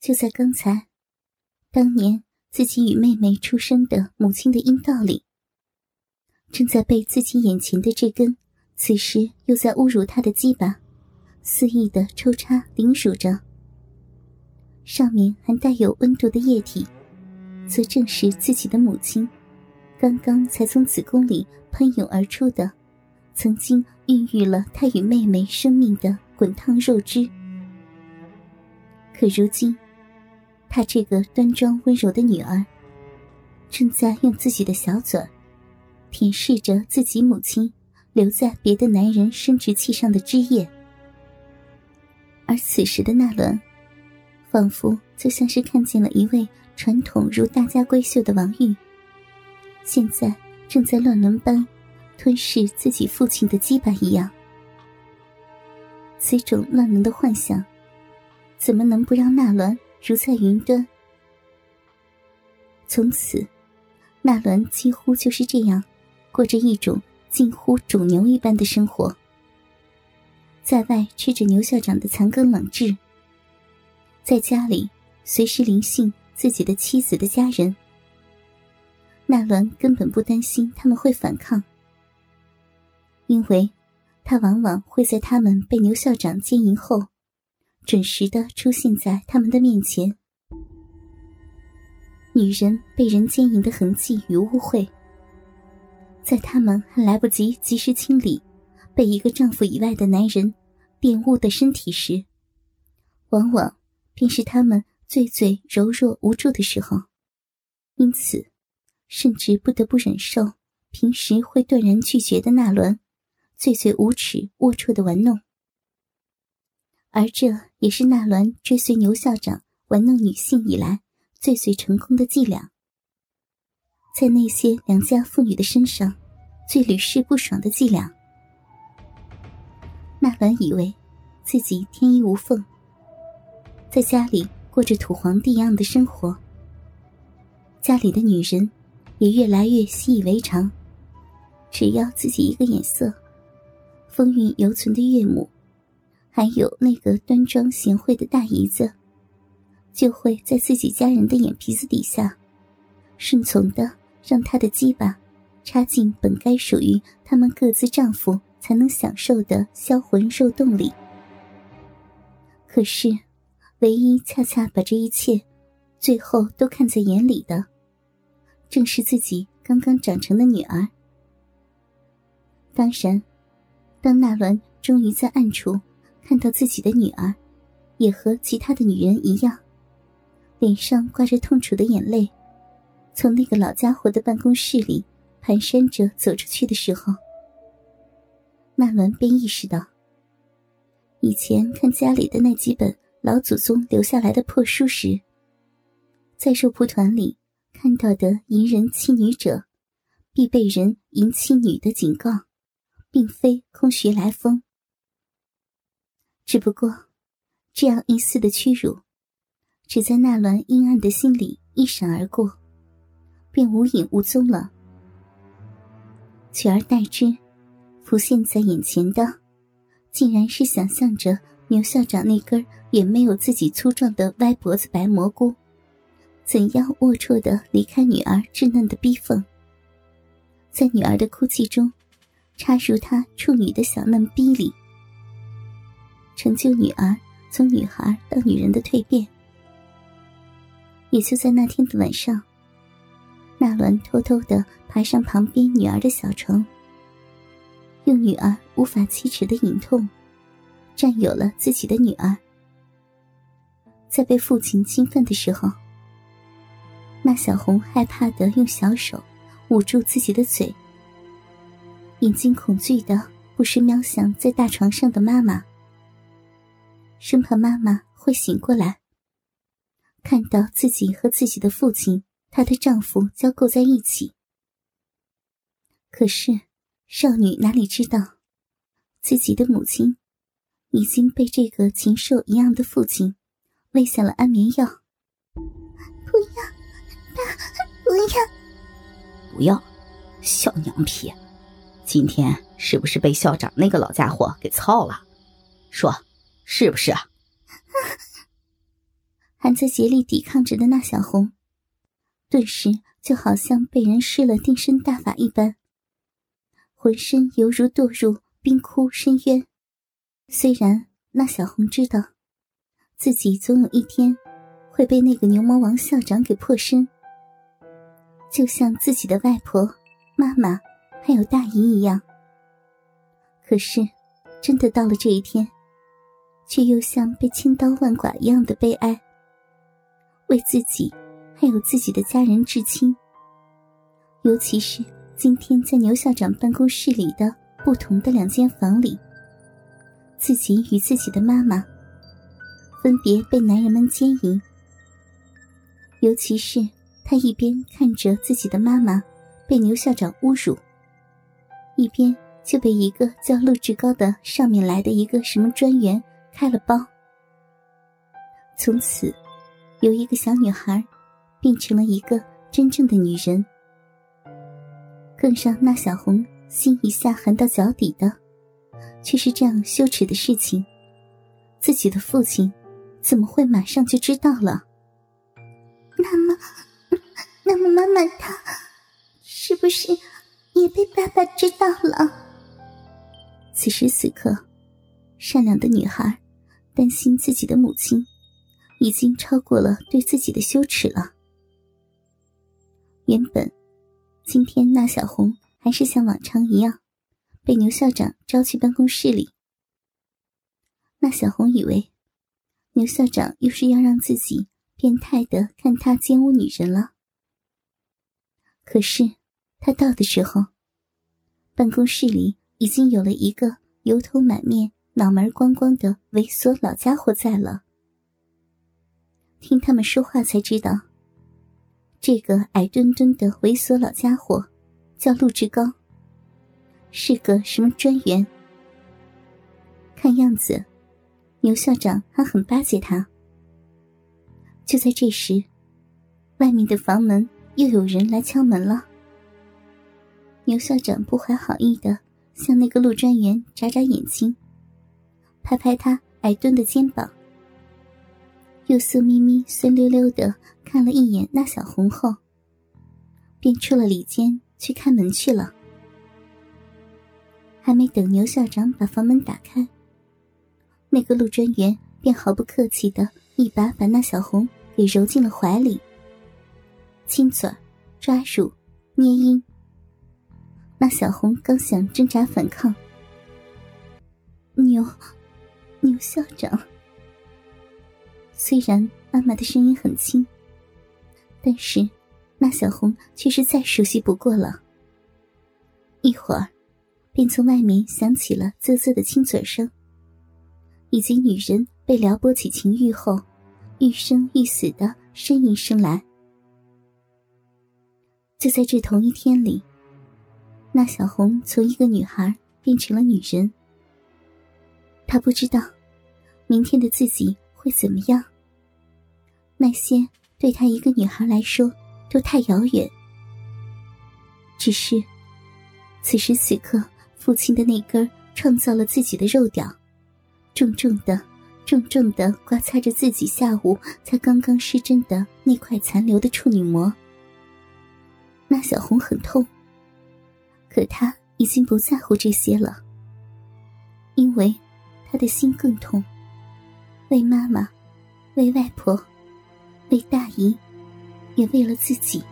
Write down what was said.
就在刚才，当年自己与妹妹出生的母亲的阴道里，正在被自己眼前的这根，此时又在侮辱她的鸡巴，肆意的抽插凌辱着。上面还带有温度的液体，则正是自己的母亲，刚刚才从子宫里喷涌而出的，曾经孕育了她与妹妹生命的滚烫肉汁。可如今。她这个端庄温柔的女儿，正在用自己的小嘴舔舐着自己母亲留在别的男人生殖器上的汁液，而此时的纳伦，仿佛就像是看见了一位传统如大家闺秀的王玉，现在正在乱伦般吞噬自己父亲的鸡巴一样。此种乱伦的幻想，怎么能不让纳伦？如在云端。从此，纳伦几乎就是这样，过着一种近乎种牛一般的生活。在外吃着牛校长的残羹冷炙，在家里随时临幸自己的妻子的家人。纳伦根本不担心他们会反抗，因为他往往会在他们被牛校长奸淫后。准时的出现在他们的面前。女人被人奸淫的痕迹与污秽，在他们还来不及及时清理被一个丈夫以外的男人玷污的身体时，往往便是他们最最柔弱无助的时候。因此，甚至不得不忍受平时会断然拒绝的纳伦最最无耻龌龊的玩弄。而这也是纳兰追随牛校长玩弄女性以来最最成功的伎俩，在那些良家妇女的身上最屡试不爽的伎俩。纳兰以为自己天衣无缝，在家里过着土皇帝一样的生活，家里的女人也越来越习以为常，只要自己一个眼色，风韵犹存的岳母。还有那个端庄贤惠的大姨子，就会在自己家人的眼皮子底下，顺从的让她的鸡巴插进本该属于他们各自丈夫才能享受的销魂肉洞里。可是，唯一恰恰把这一切最后都看在眼里的，正是自己刚刚长成的女儿。当然，当纳伦终于在暗处。看到自己的女儿，也和其他的女人一样，脸上挂着痛楚的眼泪，从那个老家伙的办公室里蹒跚着走出去的时候，纳伦便意识到，以前看家里的那几本老祖宗留下来的破书时，在肉蒲团里看到的淫人妻女者必被人淫妻女的警告，并非空穴来风。只不过，这样一丝的屈辱，只在纳兰阴暗的心里一闪而过，便无影无踪了。取而代之，浮现在眼前的，竟然是想象着牛校长那根也没有自己粗壮的歪脖子白蘑菇，怎样龌龊的离开女儿稚嫩的逼缝，在女儿的哭泣中，插入他处女的小嫩逼里。成就女儿从女孩到女人的蜕变。也就在那天的晚上，纳伦偷偷的爬上旁边女儿的小床，用女儿无法启齿的隐痛，占有了自己的女儿。在被父亲侵犯的时候，那小红害怕的用小手捂住自己的嘴，眼睛恐惧的不时瞄向在大床上的妈妈。生怕妈妈会醒过来，看到自己和自己的父亲、她的丈夫交媾在一起。可是，少女哪里知道，自己的母亲已经被这个禽兽一样的父亲喂下了安眠药。不要，爸，不要，不要，小娘皮，今天是不是被校长那个老家伙给操了？说。是不是啊？还在竭力抵抗着的那小红，顿时就好像被人施了定身大法一般，浑身犹如堕入冰窟深渊。虽然那小红知道，自己总有一天会被那个牛魔王校长给破身，就像自己的外婆、妈妈还有大姨一样。可是，真的到了这一天，却又像被千刀万剐一样的悲哀。为自己还有自己的家人至亲，尤其是今天在牛校长办公室里的不同的两间房里。自己与自己的妈妈分别被男人们奸淫，尤其是他一边看着自己的妈妈被牛校长侮辱，一边就被一个叫陆志高的上面来的一个什么专员开了包。从此，由一个小女孩变成了一个真正的女人，更让那小红心一下寒到脚底的。却是这样羞耻的事情，自己的父亲怎么会马上就知道了？那么，那么妈妈她是不是也被爸爸知道了？此时此刻，善良的女孩担心自己的母亲已经超过了对自己的羞耻了。原本，今天那小红还是像往常一样。被牛校长招去办公室里，那小红以为牛校长又是要让自己变态的看他奸污女人了。可是他到的时候，办公室里已经有了一个油头满面、脑门光光的猥琐老家伙在了。听他们说话才知道，这个矮墩墩的猥琐老家伙叫陆志高。是个什么专员？看样子，牛校长还很巴结他。就在这时，外面的房门又有人来敲门了。牛校长不怀好意的向那个陆专员眨眨眼睛，拍拍他矮墩的肩膀，又色眯眯、酸溜溜的看了一眼那小红后，便出了里间去开门去了。还没等牛校长把房门打开，那个陆专员便毫不客气的一把把那小红给揉进了怀里，亲嘴、抓乳、捏阴。那小红刚想挣扎反抗，牛，牛校长。虽然妈妈的声音很轻，但是那小红却是再熟悉不过了。一会儿。便从外面响起了啧啧的亲嘴声，以及女人被撩拨起情欲后欲生欲死的呻吟声来。就在这同一天里，那小红从一个女孩变成了女人。他不知道，明天的自己会怎么样。那些对她一个女孩来说都太遥远。只是，此时此刻。父亲的那根创造了自己的肉屌，重重的、重重的刮擦着自己下午才刚刚失真的那块残留的处女膜。那小红很痛，可她已经不在乎这些了，因为他的心更痛。为妈妈，为外婆，为大姨，也为了自己。